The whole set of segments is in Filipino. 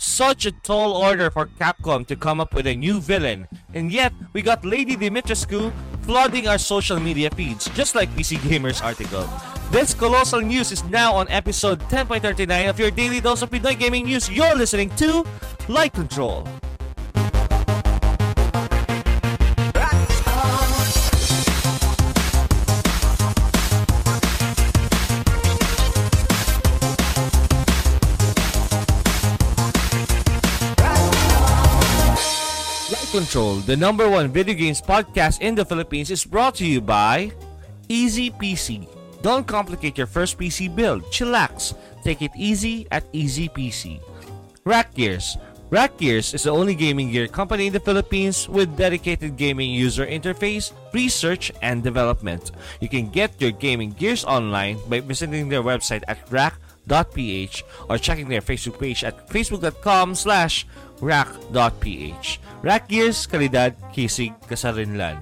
Such a tall order for Capcom to come up with a new villain, and yet we got Lady Dimitrescu flooding our social media feeds, just like PC Gamer's article. This colossal news is now on episode 10.39 of your daily dose of Pinoy gaming news. You're listening to Light Control. Control, the number one video games podcast in the Philippines, is brought to you by Easy PC. Don't complicate your first PC build. Chillax. Take it easy at Easy PC. Rack Gears. Rack Gears is the only gaming gear company in the Philippines with dedicated gaming user interface, research, and development. You can get your gaming gears online by visiting their website at rack.ph or checking their Facebook page at facebook.com slash rack.ph. Rack Gears, kalidad, kisig, kasarinlan.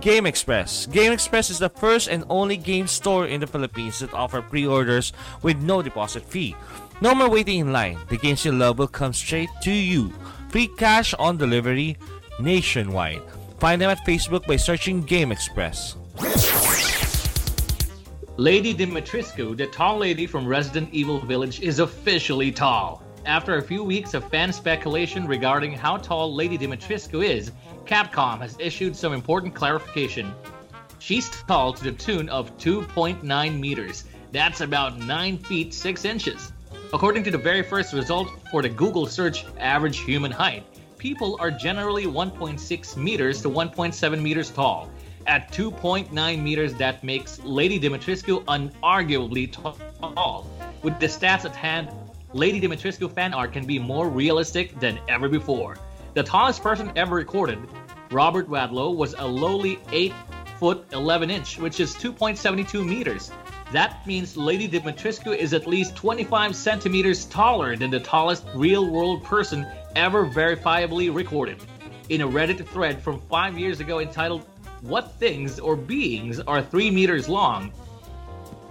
Game Express. Game Express is the first and only game store in the Philippines that offer pre-orders with no deposit fee. No more waiting in line. The games you love will come straight to you. Free cash on delivery nationwide. Find them at Facebook by searching Game Express. Lady Dimitrescu, the tall lady from Resident Evil Village, is officially tall. After a few weeks of fan speculation regarding how tall Lady Dimitrescu is, Capcom has issued some important clarification. She's tall to the tune of 2.9 meters. That's about 9 feet 6 inches. According to the very first result for the Google search average human height, people are generally 1.6 meters to 1.7 meters tall. At 2.9 meters, that makes Lady Dimitrescu unarguably tall. With the stats at hand, Lady Dimitrescu fan art can be more realistic than ever before. The tallest person ever recorded, Robert Wadlow, was a lowly 8 foot 11 inch, which is 2.72 meters. That means Lady Dimitrescu is at least 25 centimeters taller than the tallest real world person ever verifiably recorded. In a Reddit thread from five years ago entitled, What Things or Beings Are 3 Meters Long?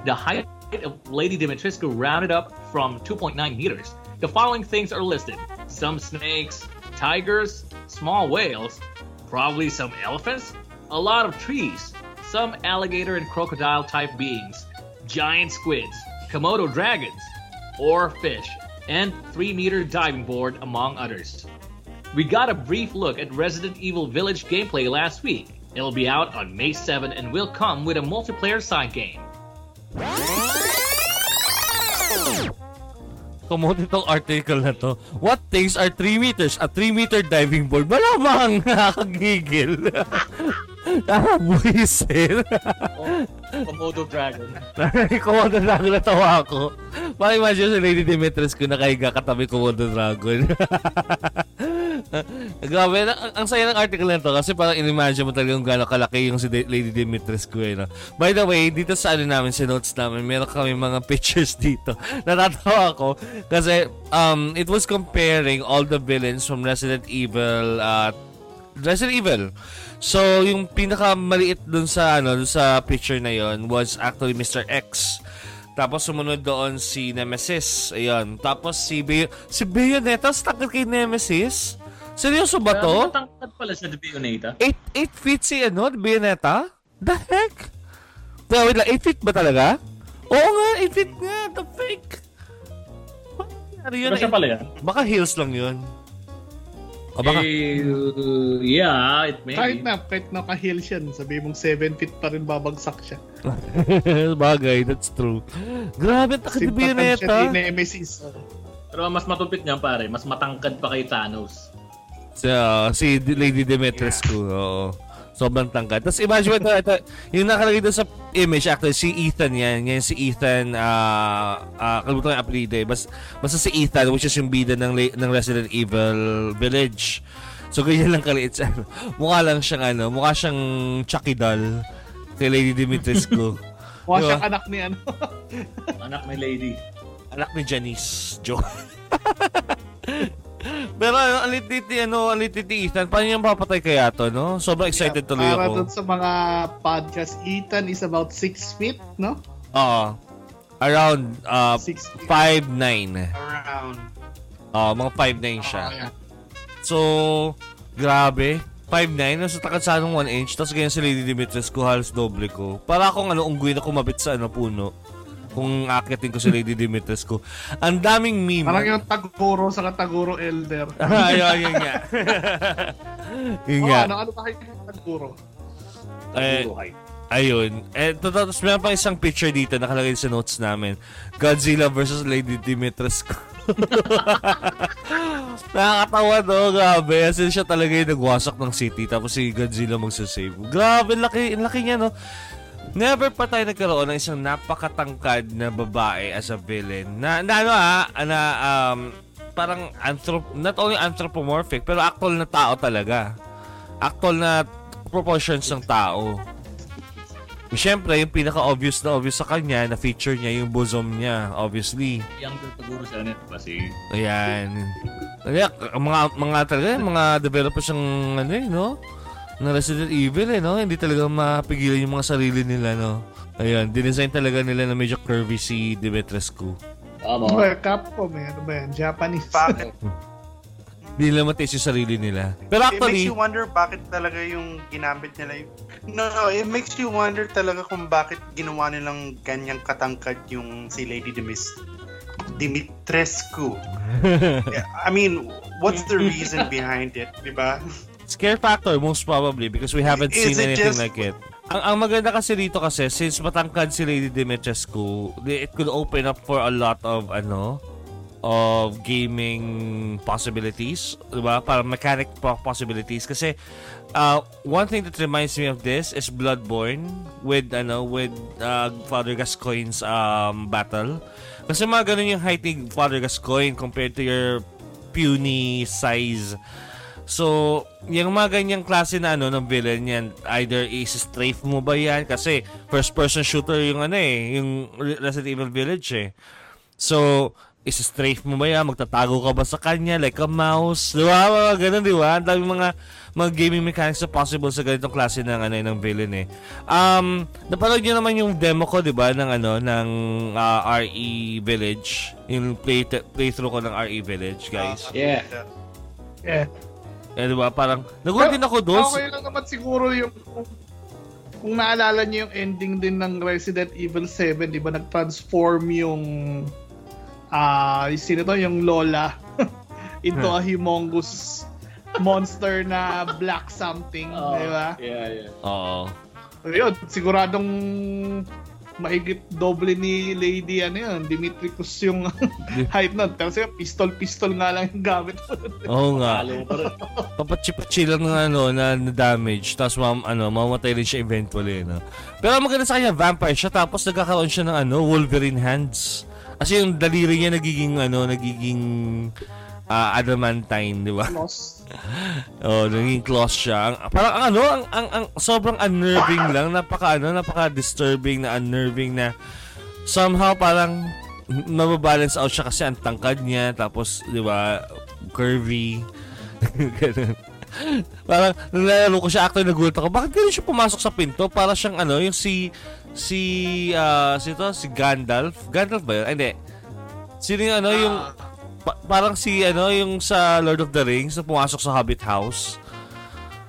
The height of Lady Dimitrescu rounded up from 2.9 meters. The following things are listed some snakes, tigers, small whales, probably some elephants, a lot of trees, some alligator and crocodile type beings, giant squids, Komodo dragons, or fish, and 3 meter diving board, among others. We got a brief look at Resident Evil Village gameplay last week. It'll be out on May 7 and will come with a multiplayer side game. Kumote itong article na to. What things are 3 meters? A 3 meter diving board. Malamang nakakagigil. Nakabwisit. Komodo Dragon. Komodo Dragon natawa ako. Parang imagine si Lady Dimitrescu nakahiga katabi Komodo Dragon. Grabe, ang, ang saya ng article na to kasi parang inimagine mo talaga kung gano'ng kalaki yung si Lady Dimitrescu. Eh, no? By the way, dito sa ano namin, sa notes namin, meron kami mga pictures dito. Natatawa ako kasi um, it was comparing all the villains from Resident Evil uh, Resident Evil. So, yung pinaka maliit dun sa ano, dun sa picture na yon was actually Mr. X. Tapos sumunod doon si Nemesis. Ayun. Tapos si Bay si Bayonetta stuck kay Nemesis. Seryoso ba to? Matangkad pala siya, Bayonetta. 8 8 feet si ano, Bayonetta? The heck? Pero wait lang, 8 feet ba talaga? Oo nga, 8 feet nga. The fake. Ano yun? Siya pala yan. Baka heels lang yun. O baka... Eh, yeah, it may Kahit be. na, kahit naka-heels yan, sabi mong 7 feet pa rin babagsak siya. Bagay, that's true. Grabe, Simpatan Bayonetta. siya ni Nemesis. Pero mas matupit niyan pare, mas matangkad pa kay Thanos. Si, uh, si Lady Dimitrescu, oo. Sobrang tangkad. Tapos imagine mo ito, ito, yung nakalagay doon sa image, actually, si Ethan yan. Ngayon si Ethan, ah, uh, kalimutan ko yung apelido eh. Bas, basta si Ethan, which is yung bida ng, ng Resident Evil Village. So, ganyan lang kaliit siya. Mukha lang siyang ano, mukha siyang Chucky doll kay Lady Dimitrescu. Mukha Diba? siyang anak ni ano. Anak ni Lady. Anak ni Janice. Joke. Pero ano, ang litit ni ano, ang litit ni Ethan. Paano niya mapapatay kaya to, no? Sobrang excited tuloy Para ako. dun sa mga podcast, Ethan is about 6 feet, no? Oo. Around uh, 6 feet 5'9". around. Ah, mga 5'9 siya. Ah, yan. So, grabe. 5'9", nasa takad sa anong 1 inch, tapos ganyan si Lady Dimitrescu, halos doble ko. Para akong ano, unggoy na kumabit sa ano, puno. Kung akitin ko si Lady Dimitrescu. Ang daming meme. Parang yung Taguro sa Taguro Elder. ayun, yun nga. yun nga. ano, ano kahit yung Taguro? Eh, ayun. Eh, tapos meron pang isang picture dito nakalagay sa notes namin. Godzilla versus Lady Dimitrescu. Nakakatawa no, grabe. Kasi siya talaga yung nagwasak ng city tapos si Godzilla magsasave. Grabe, laki, laki niya no. Never pa tayo nagkaroon ng isang napakatangkad na babae as a villain. Na, na ano ah, na um, parang anthrop, not only anthropomorphic, pero actual na tao talaga. Actual na proportions ng tao. Siyempre, yung pinaka-obvious na obvious sa kanya, na feature niya yung bosom niya, obviously. Younger siguro siya nito kasi Ayan. Kaya, mga, mga talaga, mga developers ng, ano eh, no? Ng Resident Evil eh, no? Hindi talaga mapigilan yung mga sarili nila, no? Ayan, dinesign talaga nila na medyo curvy si Dimitrescu. Tama. Well, Capcom eh. Ano ba yan? Japanese. Bakit? Hindi nila matiis yung sarili nila. Pero It makes actually, you wonder bakit talaga yung ginamit nila yung... No, no, it makes you wonder talaga kung bakit ginawa nilang ganyang katangkad yung si Lady Demis Dimitrescu. I mean, what's the reason behind it, di ba? Scare factor most probably because we haven't Is seen it anything just- like it. Ang, ang maganda kasi dito kasi since matangkad si Lady Dimitrescu, it could open up for a lot of ano of gaming possibilities, 'di ba? Para mechanic po- possibilities kasi uh, one thing that reminds me of this is Bloodborne with ano with uh, Father Gascoigne's um, battle. Kasi mga ganun yung height ni Father Gascoigne compared to your puny size So, yung mga ganyang klase na ano ng villain yan, either is-strafe mo ba yan? Kasi first person shooter yung ano eh, yung Resident Evil Village eh. So, is-strafe mo ba yan? Magtatago ka ba sa kanya like a mouse? Di ba? Mga ganun, di ba? Ang dami mga mga gaming mechanics na possible sa ganitong klase ng ano ng villain eh. Um, napanood niyo naman yung demo ko, di ba, ng ano ng ah, RE Village, yung play playthrough ko ng RE Village, guys. Yeah. Yeah. Eh, di ba? Parang, nagulat din ako doon. Okay lang naman siguro yung kung, naalala niyo yung ending din ng Resident Evil 7, di ba nag-transform yung ah sino to yung Lola into a humongous monster na black something, Oh, di ba? Yeah, yeah. Oo. Yun, siguradong mahigit doble ni Lady ano yun, Dimitricus yung height nun. Kasi pistol-pistol nga lang yung gamit. Oo nga. Papatsi-patsi lang ng ano, na, na damage. Tapos, mam, ano, mamatay rin siya eventually, no? Pero ang maganda sa kanya, vampire siya. Tapos, nagkakaroon siya ng, ano, Wolverine hands. Kasi yung daliri niya nagiging, ano, nagiging ah, adamantine, di ba? Lost. Oh, naging claws siya. Ang, parang ang ano, ang, ang, ang sobrang unnerving lang, napaka ano, napaka disturbing na unnerving na somehow parang mababalance out siya kasi ang tangkad niya tapos 'di ba curvy ganun. parang nung nalaro ko siya actually nagulat ako bakit ganun siya pumasok sa pinto para siyang ano yung si si ah si to si Gandalf Gandalf ba yun? Ay, hindi sino yung ano yung pa- parang si ano yung sa Lord of the Rings na pumasok sa Hobbit house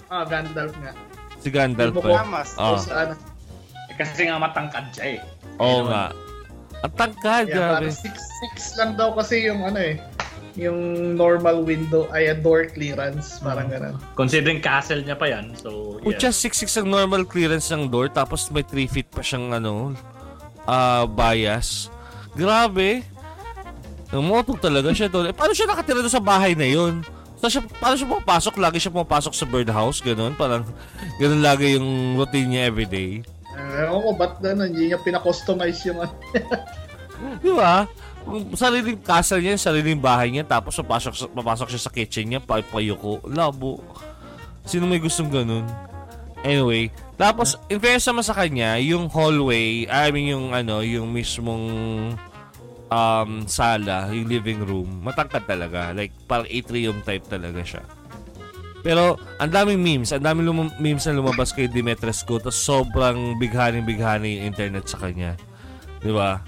Ah, Gandalf nga. si Gandalf ba? Tamas. Ah. So, ano, Eh, Kasi nga matangkad siya eh. Oo nga. Ang tangkad, yeah, grabe. parang 6'6 lang daw kasi yung ano eh, yung normal window ay a door clearance, parang ganun. Considering castle niya pa yan, so yeah. Pucha, 6'6 ang normal clearance ng door, tapos may 3 feet pa siyang ano, ah bias. Grabe. Namotog talaga siya doon. Eh, paano siya nakatira doon sa bahay na yun? So, siya, paano siya pumapasok? Lagi siya pumapasok sa birdhouse, ganun. Parang, ganun lagi yung routine niya everyday. Eh, Ewan ko, ba't ano, hindi niya pinakustomize yung ano. Di ba? Sariling castle niya, sariling bahay niya, tapos papasok, papasok siya sa kitchen niya, pa- payuko. Labo. Sino may gustong ganun? Anyway, tapos, in fairness naman sa kanya, yung hallway, I mean yung ano, yung mismong um, sala, yung living room, matangkad talaga. Like, parang atrium type talaga siya. Pero, ang daming memes, ang daming lum- memes na lumabas kay Dimitrescu, tapos sobrang bighaning-bighani yung internet sa kanya. Di ba?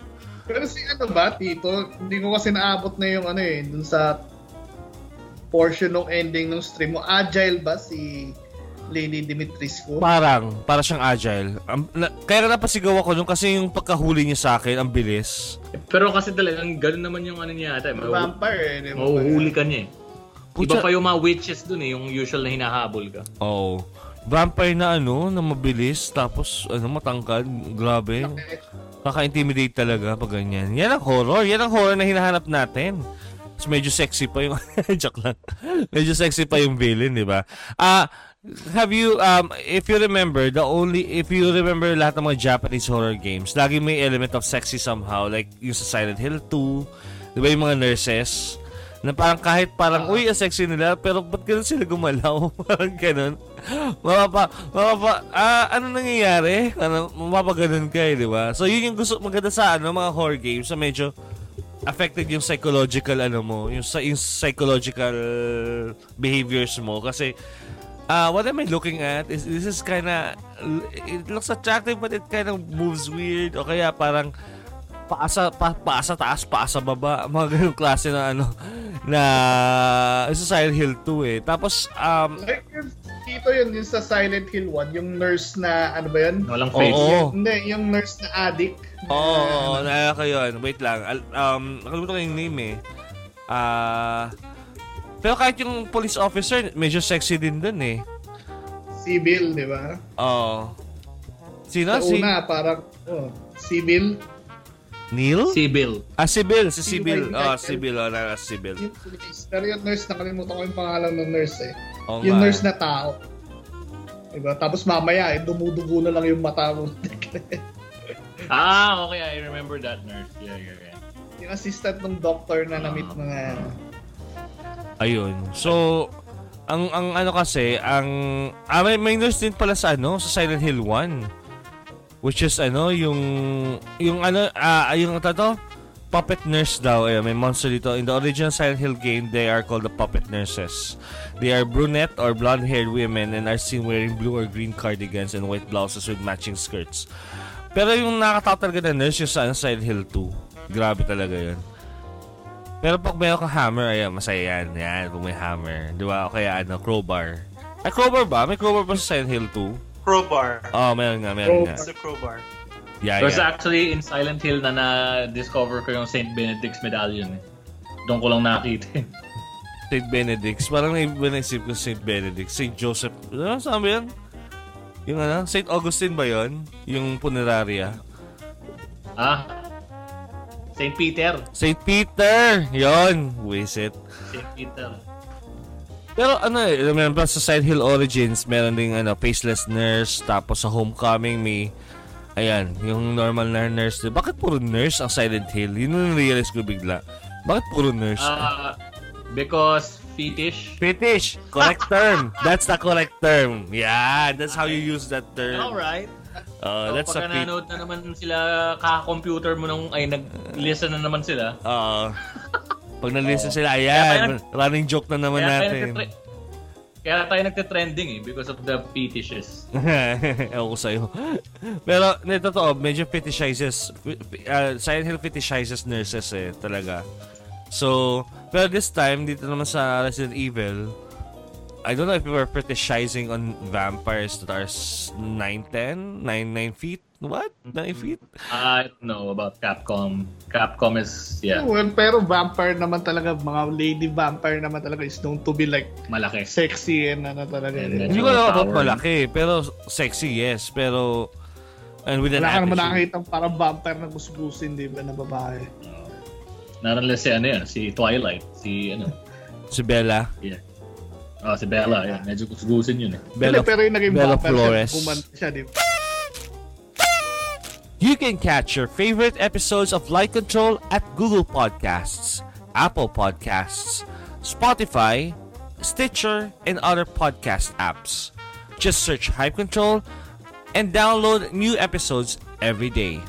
Pero si ano ba, Tito, hindi ko kasi naabot na yung ano eh, dun sa portion ng ending ng stream mo. Agile ba si Lady Dimitrescu? Parang, para siyang agile. Am- na, kaya na napasigaw ako nung kasi yung pagkahuli niya sa akin, ang bilis. Pero kasi talagang ganun naman yung ano niya ata. eh. Mahu- Vampire eh. Mahuhuli ka niya eh. Iba Putya- pa yung mga witches dun eh, yung usual na hinahabol ka. Oo. Vampire na ano, na mabilis, tapos ano, matangkad. Grabe. Kaka-intimidate talaga pag ganyan. Yan ang horror. Yan ang horror na hinahanap natin. Tapos medyo sexy pa yung... Joke lang. medyo sexy pa yung villain, di ba? Ah, have you, um, if you remember, the only, if you remember lahat ng mga Japanese horror games, lagi may element of sexy somehow. Like yung sa Silent Hill 2, di ba yung mga nurses? Na parang kahit parang, uy, ang sexy nila, pero ba't ganun sila gumalaw? parang ganun. Mapapa, mapapa, ah, ano nangyayari? Ano, mapapaganon ka eh, di ba? So, yun yung gusto, maganda sa ano, mga horror games, sa medyo affected yung psychological, ano mo, yung, yung psychological behaviors mo. Kasi, uh, what am I looking at is this is kind of, it looks attractive but it kind of moves weird. O kaya parang, paasa pa, paasa taas, paasa baba, mga ganyung klase na ano na sa Silent Hill 2 eh. Tapos um Like yung dito yun, yung sa Silent Hill 1, yung nurse na, ano ba yun? Walang Oo. face. Hindi, yung nurse na addict. Oo, oh, oh, naalala ko yun. Wait lang. Um, nakalimutan ko yung name eh. Ah... pero kahit yung police officer, medyo sexy din dun eh. Si Bill, di ba? Oo. Sino? Sa Si una, parang, oh, si Bill. Neil? Si Bill. ah, si Bill. Si Si. Bill. Oh, si Bill. Oh, naalala si Bill. Yung police. Pero yung nurse, nakalimutan ko yung pangalan ng nurse eh. Oo yung nga. nurse na tao. Diba? Tapos mamaya, eh, dumudugo na lang yung mata mo. Ah, okay. I remember that nurse. Yeah, yeah, yeah. yung assistant ng doctor na na-meet Ah. mga... Ayun. So, ang ang ano kasi, ang ah, may, may nurse din pala sa ano, sa Silent Hill 1. Which is ano, yung yung ano, ah, yung ito to, puppet nurse daw. Ayun, may monster dito. In the original Silent Hill game, they are called the puppet nurses. They are brunette or blonde-haired women and are seen wearing blue or green cardigans and white blouses with matching skirts. Pero yung nakatawa talaga na nurse yung sa ano, Silent Hill 2. Grabe talaga yun. Pero pag meron kang hammer, ayan, masaya yan. Yan, kung may hammer. Di ba? O kaya ano, crowbar. Ay, crowbar ba? May crowbar ba sa Silent Hill 2? Crowbar. Oo, oh, meron nga, meron nga. It's a crowbar. Yeah, There's yeah. actually in Silent Hill na na-discover ko yung St. Benedict's medallion eh. Doon ko lang nakita. eh. St. Benedict's. Parang naisip ko St. Benedict. St. Joseph. Ano saan ba yan? Yung ano? St. Augustine ba yon? Yung puneraria. ah? St. Peter. St. Peter! Yon! Wisit. St. Peter. Pero ano eh, remember sa Silent Hill Origins, meron ding ano, faceless nurse, tapos sa Homecoming may, ayan, yung normal na nurse. Bakit puro nurse ang Silent Hill? Yun yung realize ko bigla. Bakit puro nurse? Ah, because fetish. Fetish! Correct term! That's the correct term. Yeah, that's how you use that term. Alright. Uh, So, that's a pagka fit. nanood na naman sila kaka-computer mo nung, ay nag-listen na naman sila. Uh, pag nalisa sila, Kaya ayan, running joke na naman Kaya tayo, natin. nagtitre- kaya tayo nagte-trending eh because of the fetishes. Ewan ko sa'yo. Pero, hindi, totoo, medyo fetishizes, uh, Silent Hill fetishizes nurses eh, talaga. So, pero this time, dito naman sa Resident Evil, I don't know if we were fetishizing on vampires that are s- 9'10", 9, 9 feet? What? 9 feet? I don't know about Capcom. Capcom is, yeah, Well, pero vampire naman talaga, mga lady vampire naman talaga is known to be like malaki. sexy and ano talaga. Hindi ko alam about malaki, pero sexy, yes. Pero, and with an Wala ka naman attitude. nakakita parang vampire na gusgusin, di ba, na babae. Naroon lang si ano yan, si Twilight, si ano, Si Bella. yeah. Oh, si Bella, yeah. Medyo kusgusin yun eh. Bella, Hindi, pero yung naging Bella vampire Flores. siya, gumanda siya, di ba? You can catch your favorite episodes of Light Control at Google Podcasts, Apple Podcasts, Spotify, Stitcher, and other podcast apps. Just search Hype Control and download new episodes every day.